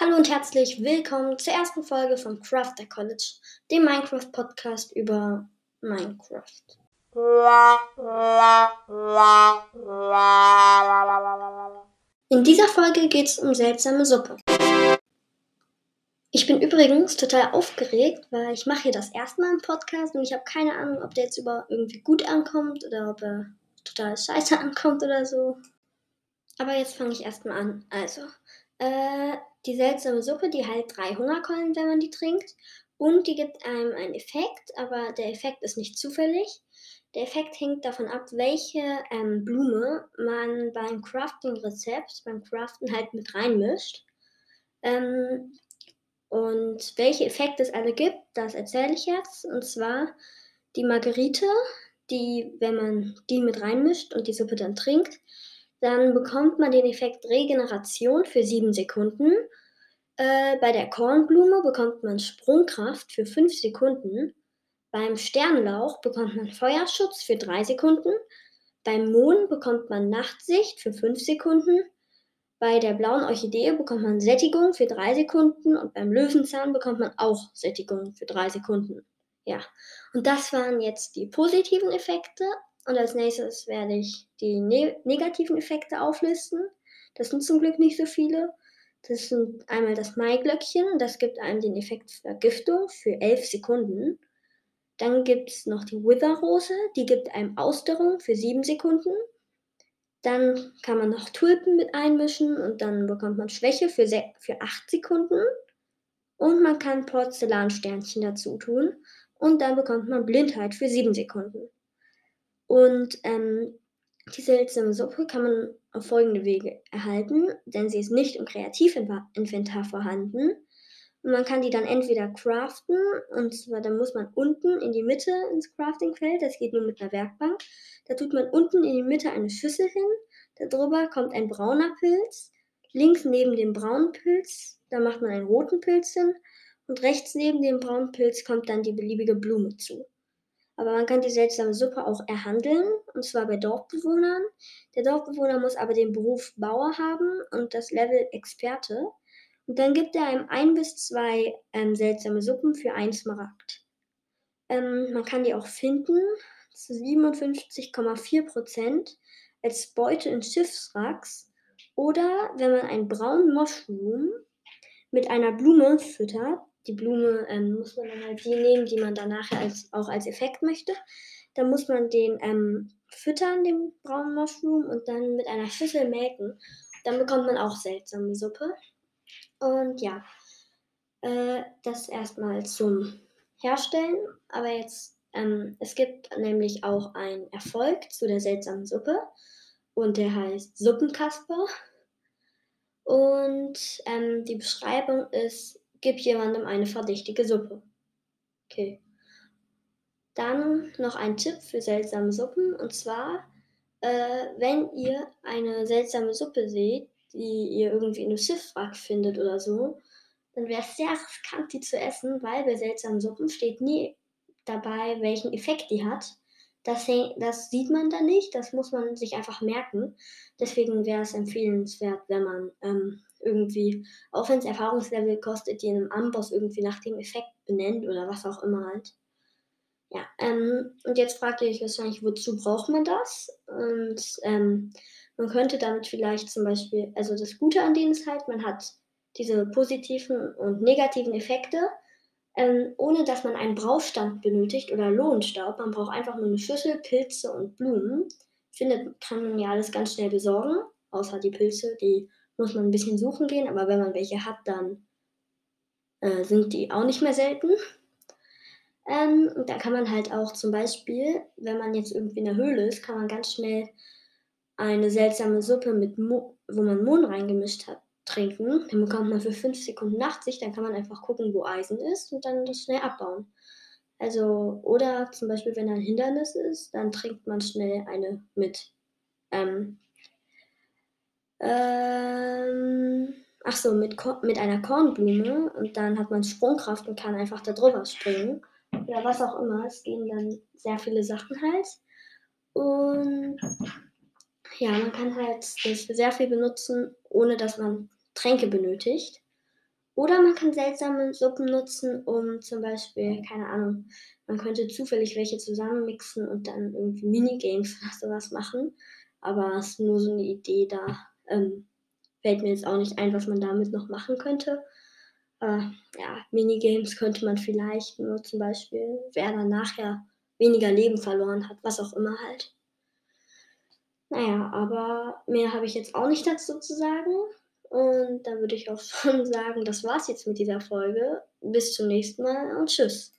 Hallo und herzlich willkommen zur ersten Folge von Crafter College, dem Minecraft-Podcast über Minecraft. In dieser Folge geht es um seltsame Suppe. Ich bin übrigens total aufgeregt, weil ich mache hier das erste Mal einen Podcast und ich habe keine Ahnung, ob der jetzt über irgendwie gut ankommt oder ob er total scheiße ankommt oder so. Aber jetzt fange ich erstmal an. Also, äh, die seltsame Suppe, die heilt drei Hungerkeulen, wenn man die trinkt. Und die gibt einem einen Effekt, aber der Effekt ist nicht zufällig. Der Effekt hängt davon ab, welche ähm, Blume man beim Crafting-Rezept, beim Craften halt mit reinmischt. Ähm, und welche Effekte es alle gibt, das erzähle ich jetzt. Und zwar die Margerite, die, wenn man die mit reinmischt und die Suppe dann trinkt, dann bekommt man den Effekt Regeneration für 7 Sekunden. Äh, bei der Kornblume bekommt man Sprungkraft für 5 Sekunden. Beim Sternlauch bekommt man Feuerschutz für 3 Sekunden. Beim Mohn bekommt man Nachtsicht für 5 Sekunden. Bei der blauen Orchidee bekommt man Sättigung für 3 Sekunden und beim Löwenzahn bekommt man auch Sättigung für 3 Sekunden. Ja, und das waren jetzt die positiven Effekte. Und als nächstes werde ich die ne negativen Effekte auflisten. Das sind zum Glück nicht so viele. Das sind einmal das Maiglöckchen, das gibt einem den Effekt Vergiftung für 11 Sekunden. Dann gibt es noch die Witherrose, die gibt einem Ausdauerung für 7 Sekunden. Dann kann man noch Tulpen mit einmischen und dann bekommt man Schwäche für, für 8 Sekunden. Und man kann Porzellansternchen dazu tun und dann bekommt man Blindheit für 7 Sekunden. Und ähm, die seltsame Suppe kann man auf folgende Wege erhalten, denn sie ist nicht im Kreativinventar vorhanden. Und man kann die dann entweder craften, und zwar dann muss man unten in die Mitte ins Craftingfeld, das geht nur mit einer Werkbank. Da tut man unten in die Mitte eine Schüssel hin, darüber kommt ein brauner Pilz, links neben dem braunen Pilz, da macht man einen roten Pilz hin, und rechts neben dem braunen Pilz kommt dann die beliebige Blume zu. Aber man kann die seltsame Suppe auch erhandeln, und zwar bei Dorfbewohnern. Der Dorfbewohner muss aber den Beruf Bauer haben und das Level Experte. Und dann gibt er einem ein bis zwei ähm, seltsame Suppen für ein Smaragd. Ähm, man kann die auch finden zu 57,4% als Beute in Schiffswracks oder wenn man einen braunen Mushroom mit einer Blume füttert, die Blume ähm, muss man dann halt die nehmen, die man dann nachher als, auch als Effekt möchte. Dann muss man den ähm, füttern, den braunen Mushroom, und dann mit einer Schüssel melken. Dann bekommt man auch seltsame Suppe. Und ja, äh, das erstmal zum Herstellen. Aber jetzt, ähm, es gibt nämlich auch einen Erfolg zu der seltsamen Suppe. Und der heißt Suppenkasper. Und ähm, die Beschreibung ist Gib jemandem eine verdächtige Suppe. Okay. Dann noch ein Tipp für seltsame Suppen. Und zwar, äh, wenn ihr eine seltsame Suppe seht, die ihr irgendwie in einem Schiffwrack findet oder so, dann wäre es sehr riskant, die zu essen, weil bei seltsamen Suppen steht nie dabei, welchen Effekt die hat. Das, das sieht man da nicht, das muss man sich einfach merken. Deswegen wäre es empfehlenswert, wenn man ähm, irgendwie, auch wenn es Erfahrungslevel kostet, die in einem Amboss irgendwie nach dem Effekt benennt oder was auch immer halt. Ja, ähm, und jetzt fragt ihr euch wahrscheinlich, wozu braucht man das? Und ähm, man könnte damit vielleicht zum Beispiel, also das Gute an denen ist halt, man hat diese positiven und negativen Effekte, ähm, ohne dass man einen Braustand benötigt oder Lohnstaub. Man braucht einfach nur eine Schüssel, Pilze und Blumen. Findet, kann man ja alles ganz schnell besorgen, außer die Pilze, die muss man ein bisschen suchen gehen, aber wenn man welche hat, dann äh, sind die auch nicht mehr selten. Ähm, und da kann man halt auch zum Beispiel, wenn man jetzt irgendwie in der Höhle ist, kann man ganz schnell eine seltsame Suppe mit, Mo wo man Mohn reingemischt hat, trinken. Dann bekommt man für 5 Sekunden Nachtsicht, dann kann man einfach gucken, wo Eisen ist und dann das schnell abbauen. Also, oder zum Beispiel, wenn ein Hindernis ist, dann trinkt man schnell eine mit. Ähm, ähm, ach so, mit, mit einer Kornblume und dann hat man Sprungkraft und kann einfach da drüber springen. Oder was auch immer. Es gehen dann sehr viele Sachen halt. Und ja, man kann halt das sehr viel benutzen, ohne dass man Tränke benötigt. Oder man kann seltsame Suppen nutzen, um zum Beispiel, keine Ahnung, man könnte zufällig welche zusammenmixen und dann irgendwie Minigames oder sowas machen. Aber es ist nur so eine Idee, da ähm, fällt mir jetzt auch nicht ein, was man damit noch machen könnte. Äh, ja, Minigames könnte man vielleicht nur zum Beispiel, wer dann nachher weniger Leben verloren hat, was auch immer halt. Naja, aber mehr habe ich jetzt auch nicht dazu zu sagen. Und dann würde ich auch schon sagen, das war's jetzt mit dieser Folge. Bis zum nächsten Mal und tschüss.